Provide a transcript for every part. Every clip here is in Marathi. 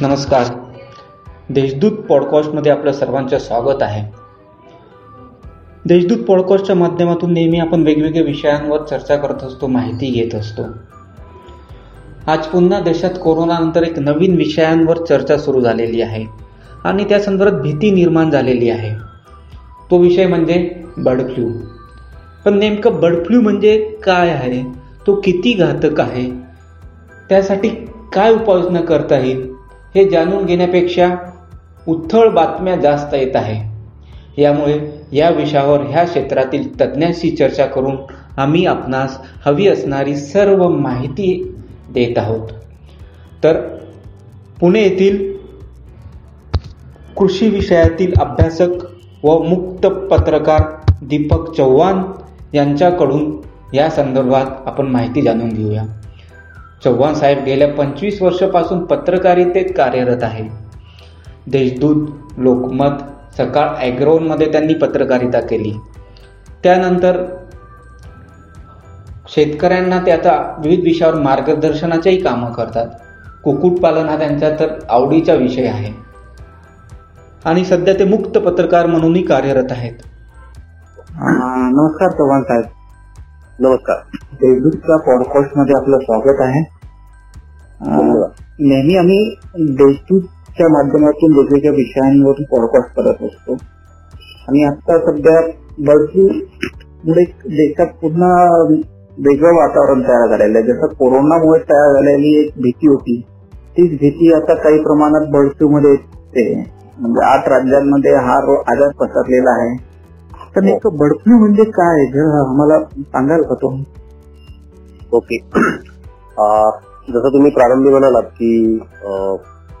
नमस्कार. देशदूत पॉडकास्टमध्ये आपलं सर्वांचं स्वागत आहे. देशदूत पॉडकास्टच्या माध्यमातून नेहमी आपण वेगवेगळ्या विषयांवर चर्चा करत असतो माहिती घेत असतो. आज पुन्हा देशात कोरोनानंतर एक नवीन विषयांवर चर्चा सुरू झालेली आहे आणि त्या संदर्भात भीती निर्माण झालेली आहे. तो विषय म्हणजे बर्ड फ्लू. पण नेमकं बर्ड फ्लू म्हणजे काय आहे? तो किती घातक आहे? त्यासाठी काय उपाययोजना करता येईल? हे जाणून घेण्यापेक्षा उत्थळ बातम्या जास्त येत आहे. यामुळे या विषयावर ह्या क्षेत्रातील तज्ज्ञांशी चर्चा करून आम्ही आपणास हवी असणारी सर्व माहिती देत आहोत. तर पुणे येथील कृषी विषयातील अभ्यासक व मुक्त पत्रकार दीपक चव्हाण यांच्याकडून या संदर्भात आपण माहिती जाणून घेऊया. चव्हाण साहेब गेल्या पंचवीस वर्षापासून पत्रकारितेत कार्यरत आहे देशदूत लोकमत सकाळ ॲग्रोनमध्ये त्यांनी पत्रकारिता केली. त्यानंतर शेतकऱ्यांना त्याचा विविध विषयावर मार्गदर्शनाचेही कामं करतात. कुक्कुटपालन हा त्यांचा तर आवडीचा विषय आहे. आणि सध्या ते मुक्त पत्रकार म्हणूनही कार्यरत आहेत. नमस्कार चव्हाण साहेब. नमस्कार. देशदूतच्या पॉडकास्टमध्ये आपलं स्वागत आहे. नेहमी आम्ही देशदूतच्या माध्यमातून वेगवेगळ्या विषयांवर पॉडकास्ट करत असतो. आणि आता सध्या बर्ड मुळे म्हणजे देशात पुन्हा वेगळं वातावरण तयार झालेलं आहे. जसं कोरोनामुळे तयार झालेली एक भीती होती. तीच भीती आता काही प्रमाणात बर्ड फ्लू मध्ये येते. म्हणजे आठ राज्यांमध्ये हा आजार पसरलेला आहे. तर नेमकं बर्ड फ्लू म्हणजे काय? जर आम्हाला सांगाल का तुम्ही ओके. जसं तुम्ही प्रारंभी म्हणालात की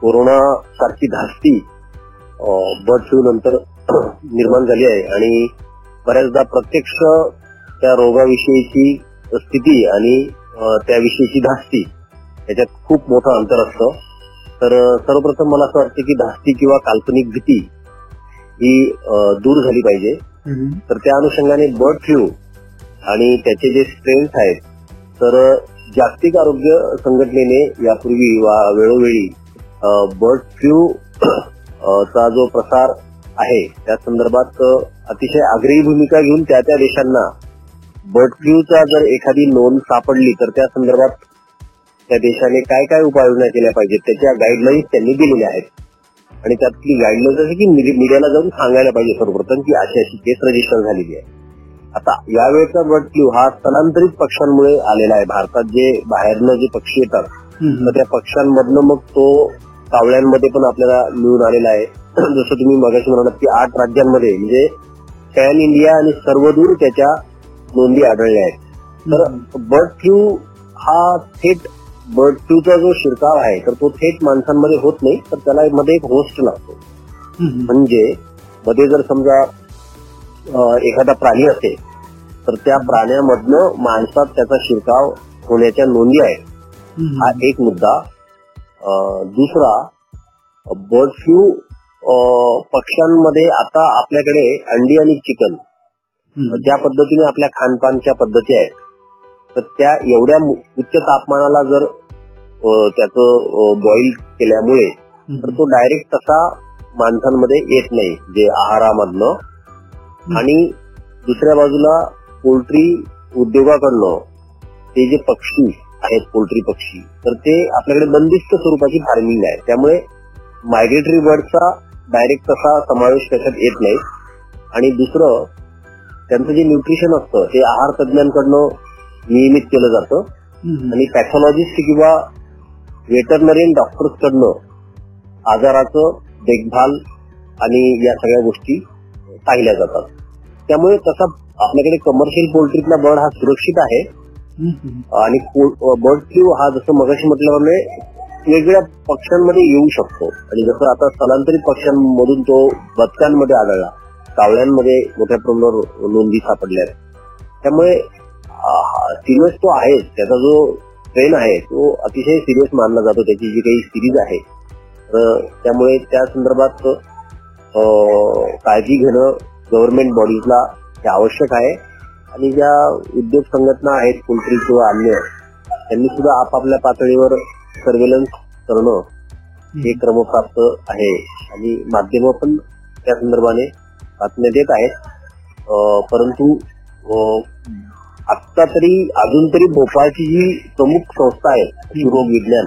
कोरोना सारखी धास्ती बर्ड फ्लू नंतर निर्माण झाली आहे आणि बऱ्याचदा प्रत्यक्ष त्या रोगाविषयीची स्थिती आणि त्याविषयीची धास्ती याच्यात खूप मोठं अंतर असतं. तर सर्वप्रथम मला असं वाटतं की धास्ती किंवा काल्पनिक भीती ही दूर झाली पाहिजे. तर त्या अनुषंगाने बर्ड फ्लू आणि त्याचे जे स्ट्रेन्स आहेत तर जागतिक आरोग्य संघटनेने यापूर्वी वा- वेळोवेळी बर्ड फ्लू चा जो प्रसार आहे त्या संदर्भात अतिशय आग्रही भूमिका घेऊन त्या त्या देशांना बर्ड फ्लूचा जर एखादी नोंद सापडली तर त्या संदर्भात त्या देशाने काय काय उपाययोजना केल्या पाहिजेत त्याच्या गाईडलाईन्स त्यांनी दिलेल्या आहेत. आणि त्यातली गाईडलाईन्स असे की मीडि- मीडियाला जाऊन सांगायला पाहिजे सर्वप्रथम की अशी अशी केस रजिस्टर झालेली आहे. आता यावेळेचा बर्ड फ्लू हा स्थलांतरित पक्ष्यांमुळे आलेला आहे. भारतात जे बाहेरनं जे पक्षी येतात तर त्या पक्ष्यांमधनं मग तो कावळ्यांमध्ये पण आपल्याला मिळून आलेला आहे. जसं तुम्ही मगाशी म्हणालात की आठ राज्यांमध्ये म्हणजे पॅन इंडिया आणि सर्वदूर त्याच्या नोंदी आढळल्या आहेत. तर बर्ड फ्लू हा थेट बर्ड फ्लूचा जो शिरकाव आहे तर तो थेट माणसांमध्ये होत नाही तर त्याला मध्ये एक होस्ट लागतो. म्हणजे मध्ये जर समजा एखादा प्राणी असेल तर त्या प्राण्यामधनं माणसात त्याचा शिरकाव होण्याच्या नोंदी आहेत. हा एक मुद्दा. दुसरा बर्ड फ्लू पक्ष्यांमध्ये आता आपल्याकडे अंडी आणि चिकन ज्या पद्धतीने आपल्या खानपानच्या पद्धती आहेत तर त्या एवढ्या उच्च तापमानाला जर त्याचं बॉईल केल्यामुळे तर तो डायरेक्ट तसा माणसांमध्ये येत नाही जे आहारामधनं. आणि दुसऱ्या बाजूला पोल्ट्री उद्योगाकडनं ते जे पक्षी आहेत पोल्ट्री पक्षी तर ते आपल्याकडे बंदिस्त स्वरूपाची फार्मिंग आहे. त्यामुळे मायग्रेटरी बर्डचा डायरेक्ट तसा समावेश त्याच्यात येत नाही. आणि दुसरं त्यांचं जे न्यूट्रिशन असतं ते आहार तज्ञांकडनं नियमित केलं जातं. आणि पॅथॉलॉजिस्ट किंवा वेटरनरियन डॉक्टर्स कडनं आजाराचं देखभाल आणि या सगळ्या गोष्टी पाहिल्या जातात. त्यामुळे तसा आपल्याकडे कमर्शियल पोल्ट्रीतला बर्ड हा सुरक्षित आहे. आणि बर्ड फ्लू हा जसं मगाशी म्हटल्याप्रमाणे वेगवेगळ्या पक्ष्यांमध्ये येऊ शकतो. आणि जसं आता स्थलांतरित पक्ष्यांमधून तो बदकांमध्ये आढळला. कावळ्यांमध्ये मोठ्या प्रमाणावर नोंदी सापडल्या आहेत. त्यामुळे सिरियस तो आहे त्याचा जो ट्रेन आहे तो अतिशय सिरियस मानला जातो त्याची जी काही सिरीज आहे. तर त्यामुळे त्या संदर्भात काळजी घेणं गव्हर्नमेंट बॉडीजला हे आवश्यक आहे. आणि ज्या उद्योग संघटना आहेत पोल्ट्री किंवा अन्य त्यांनी सुद्धा आपापल्या पातळीवर सर्वेलन्स करणं हे क्रमप्राप्त आहे. आणि माध्यमं पण त्या संदर्भाने बातम्या देत आहेत. परंतु आत्ता तरी अजून तरी भोपाळची जी प्रमुख संस्था आहे पशुरोग विज्ञान.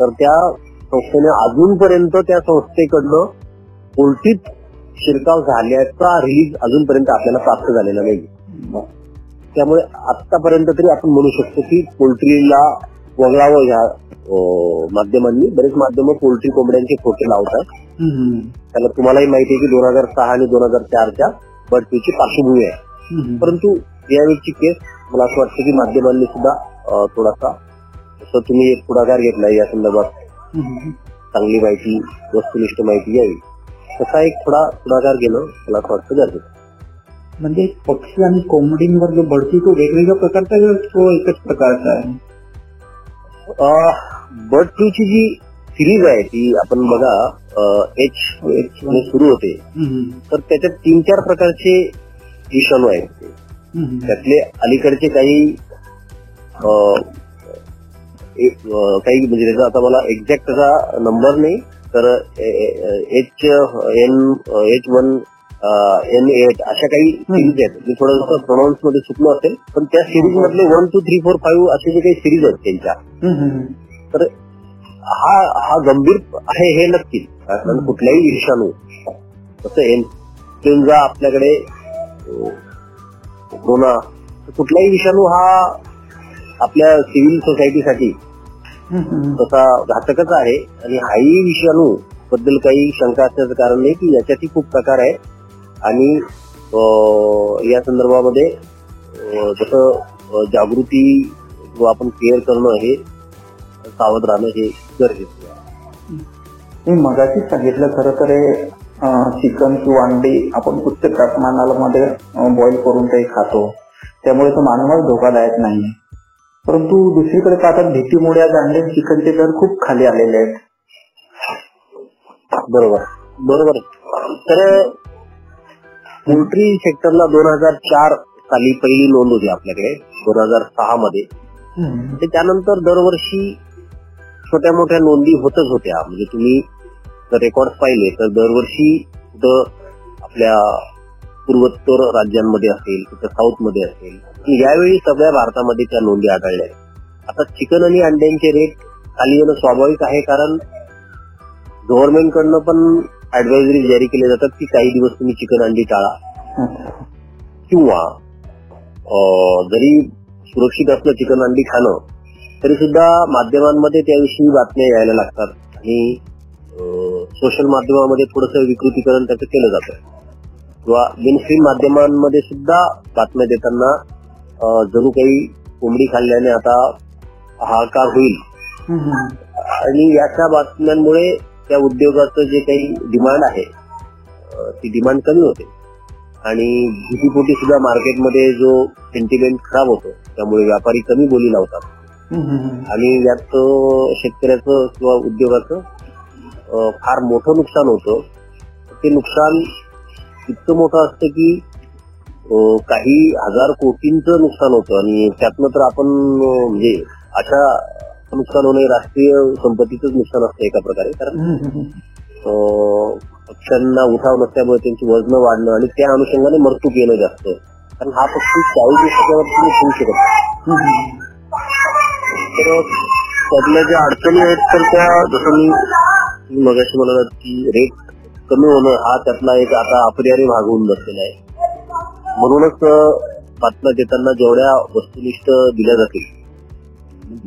तर त्या संस्थेने अजूनपर्यंत त्या संस्थेकडनं पोल्ट्रीत शिरकाव झाल्याचा रिलीज अजूनपर्यंत आपल्याला प्राप्त झालेला नाही त्यामुळे आतापर्यंत तरी आपण म्हणू शकतो की पोल्ट्रीला वगळावं ह्या माध्यमांनी बरेच माध्यमं पोल्ट्री कोंबड्यांचे फोटो लावतात. त्याला तुम्हालाही माहिती आहे की दोन हजार सहा आणि दोन हजार चारच्या बर्ड फ्लूची पार्श्वभूमी आहे. परंतु यावेळची केस मला असं वाटतं की माध्यमांनी सुद्धा थोडासा जसं तुम्ही एक पुढाकार घेतलाय या संदर्भात. चांगली माहिती वस्तुनिष्ठ माहिती यावी तसा एक थोडा पुढाकार घेणं मला असं वाटतं गरजेचं. म्हणजे पक्षी आणि कोंबडींवर जो फ्लू तो वेगवेगळ्या प्रकारचा तो एकच प्रकारचा आहे बर्ड फ्लूची जी सिरीज आहे ती आपण बघा एच एच ने सुरू होते. तर त्याच्यात तीन चार प्रकारचे विषाणू आहेत. त्यातले अलीकडचे काही काही म्हणजे त्याचा आता मला एक्झॅक्ट त्याचा नंबर नाही तर H N H one N eight अशा काही सिरीज आहेत. मी थोडंसं प्रोनाऊन्समध्ये चुकलो असेल पण त्या सिरीज मधले one two three four five असे जे काही सिरीज आहेत त्यांच्या. तर हा हा गंभीर आहे हे नक्कीच. कारण कुठल्याही विषाणू जसं इन्फ्लुएन्झा आपल्याकडे कोरोना. कुठलाही विषाणू हा आपल्या सिव्हिल सोसायटीसाठी. तसा घातकच आहे. आणि हाही विषाणू बद्दल काही शंका असण्याचं कारण नाही की याच्यातही खूप प्रकार आहे. आणि या संदर्भामध्ये जसं जागृती किंवा आपण केअर करणं हे सावध राहणं हे गरजेचं आहे. सांगितलं खरं तर चिकन किंवा अंडी आपण उच्च तापमानामध्ये बॉईल करून ते खातो. त्यामुळे तो मानवास धोकादायक नाही. परंतु दुसरीकडे पाहतात भीतीमुळे आज अंडे चिकनचे दर खूप खाली आलेले आहेत. बरोबर. बरोबर. तर पोल्ट्री सेक्टरला दोन हजार चार साली पहिली नोंद होती आपल्याकडे दोन हजार सहा मध्ये. त्यानंतर दरवर्षी छोट्या मोठ्या नोंदी होतच होत्या. म्हणजे तुम्ही जर रेकॉर्ड पाहिले तर दरवर्षी कुठं आपल्या पूर्वोत्तर राज्यांमध्ये असेल कुठं साऊथमध्ये असेल यावेळी सगळ्या भारतामध्ये त्या नोंदी आढळल्या आहेत. आता चिकन आणि अंड्यांचे रेट खाली येणं स्वाभाविक आहे कारण गव्हर्नमेंट कडनं पण ऍडवायझरी जारी केले जातात की काही दिवस तुम्ही चिकन अंडी टाळा. किंवा जरी सुरक्षित असलं चिकन अंडी खाणं तरी सुद्धा माध्यमांमध्ये त्याविषयी बातम्या यायला लागतात. आणि सोशल माध्यमामध्ये थोडस विकृतीकरण त्याचं केलं जातं किंवा मेनस्ट्रीम माध्यमांमध्ये सुद्धा बातम्या देताना जणू काही कोंबडी खाल्ल्याने आता हाहाकार होईल. आणि याच्या बातम्यांमुळे त्या उद्योगाचं जे काही डिमांड आहे ती डिमांड कमी होते आणि भीतीपोटी सुद्धा मार्केटमध्ये जो सेंटिमेंट खराब होतो त्यामुळे व्यापारी कमी बोली लावतात. आणि यात शेतकऱ्याचं किंवा उद्योगाचं फार मोठं नुकसान होतं. ते नुकसान इतकं मोठं असतं की काही हजार कोटींचं नुकसान होतं आणि त्यातनं तर आपण म्हणजे अशा नुकसान होणे राष्ट्रीय संपत्तीचं नुकसान असतं एका प्रकारे. कारण पक्ष्यांना उठाव नसल्यामुळे त्यांची वजन वाढणं आणि त्या अनुषंगाने मृत्यू केलं जास्त. कारण हा पक्षी चाळीस दिवसाच्या तुम्ही ठेवू शकत. तर त्यातल्या ज्या अडचणी आहेत तर त्या जसं मी मगाशी म्हणाला की रेट कमी होणं हा त्यातला एक आता अपरिहार्य भाग होऊन बसलेला आहे. म्हणूनच बातम्या देताना जेवढ्या वस्तुनिष्ठ दिल्या जातील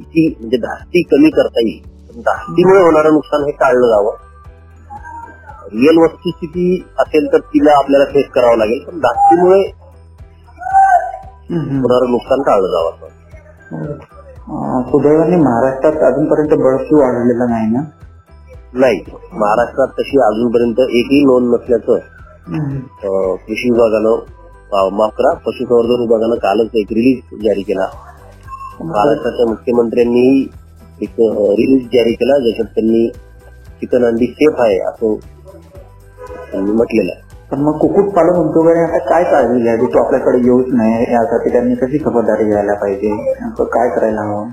ती म्हणजे धास्ती कमी करता येईल धास्तीमुळे होणारं नुकसान हे टाळलं जावं. रिअल वस्तुस्थिती असेल तर तिला आपल्याला फेस करावं लागेल पण धास्तीमुळे. होणारं नुकसान टाळलं जावं सुदैवाने महाराष्ट्रात अजूनपर्यंत बर्ड फ्लू आढळलेला नाही ना? नाही. महाराष्ट्रात तशी अजूनपर्यंत एकही नोंद नसल्याचं. अं, कृषी विभागानं माफ करा पशुसंवर्धन विभागानं कालच एक रिलीज जारी केला. महाराष्ट्राच्या मुख्यमंत्र्यांनीही एक रिलीज जारी केला ज्याच्यात त्यांनी चिकन अंडी सेफ आहे असं त्यांनी म्हटलेलं आहे. पण मग कुक्कुटपालन उद्योगाने आता काय काळजी घ्यावी? तो आपल्याकडे येऊच नाही यासाठी त्यांनी कशी खबरदारी घ्यायला पाहिजे? नेमकं काय करायला हवं?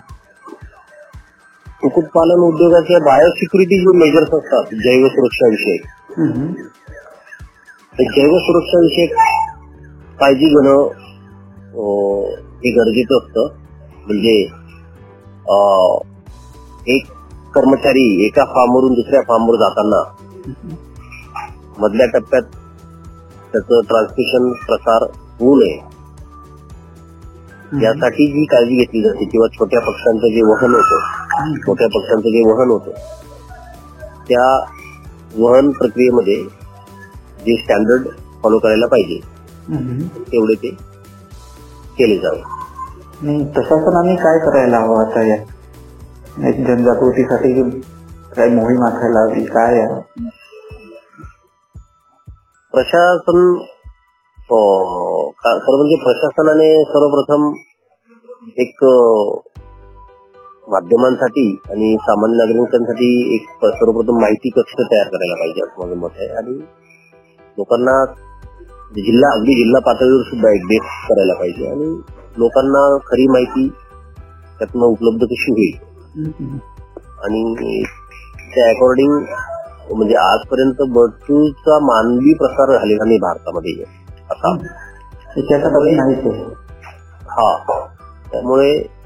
कुक्कुटपालन उद्योगाच्या बायोसिक्युरिटी जे मेजर्स असतात जैव सुरक्षा विषयक जैव सुरक्षा विषयक काळजी घेणं हे गरजेचं असतं. म्हणजे एक कर्मचारी एका फार्मवरून दुसऱ्या फार्मवर जाताना मधल्या टप्प्यात त्याचं ट्रान्समिशन प्रसार होऊ नये. यासाठी जी काळजी घेतली जाते किंवा छोट्या पक्ष्यांचं जे वहन होतं छोट्या पक्ष्यांचं जे वहन होतं त्या वहन प्रक्रियेमध्ये जे स्टँडर्ड फॉलो करायला पाहिजे. तेवढे ते केले जावे प्रशासनाने काय करायला हवं आता या जनजागृतीसाठी काही मोहीम आखायला हवी काय? प्रशासन खरं म्हणजे प्रशासनाने सर्वप्रथम एक माध्यमांसाठी आणि सामान्य नागरिकांसाठी एक सर्वप्रथम माहिती कक्ष तयार करायला पाहिजे असं माझं मत आहे. आणि लोकांना जिल्हा अगदी जिल्हा पातळीवर सुद्धा एक बेस करायला पाहिजे. आणि लोकांना खरी माहिती त्यातनं उपलब्ध कशी होईल. आणि त्या अकॉर्डिंग म्हणजे आजपर्यंत बर्ड फ्लूचा मानवी प्रसार झालेला नाही भारतामध्ये आहे. हा. त्यामुळे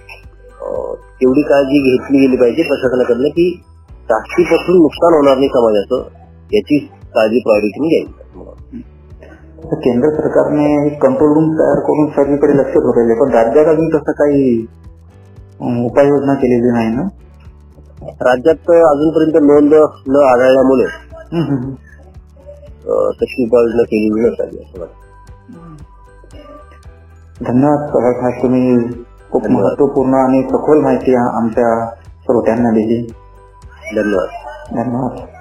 अं, तेवढी काळजी घेतली गेली पाहिजे प्रशासनाकडनं की जास्तीपासून नुकसान होणार नाही समाजाचं याची काळजी प्रायोरिटीने घ्यायची केंद्र सरकारने एक कंट्रोल रूम तयार करून सगळीकडे लक्ष ठेवलेले पण राज्यात अजून तसं काही उपाययोजना केलेली नाही ना? राज्यात अजूनपर्यंत नोंद न आढळल्यामुळे तशी उपाययोजना केलेली नसावी असं वाटतं. धन्यवाद तुम्ही खूप. महत्त्वपूर्ण आणि सखोल माहिती आमच्या श्रोत्यांना दिली. धन्यवाद. धन्यवाद.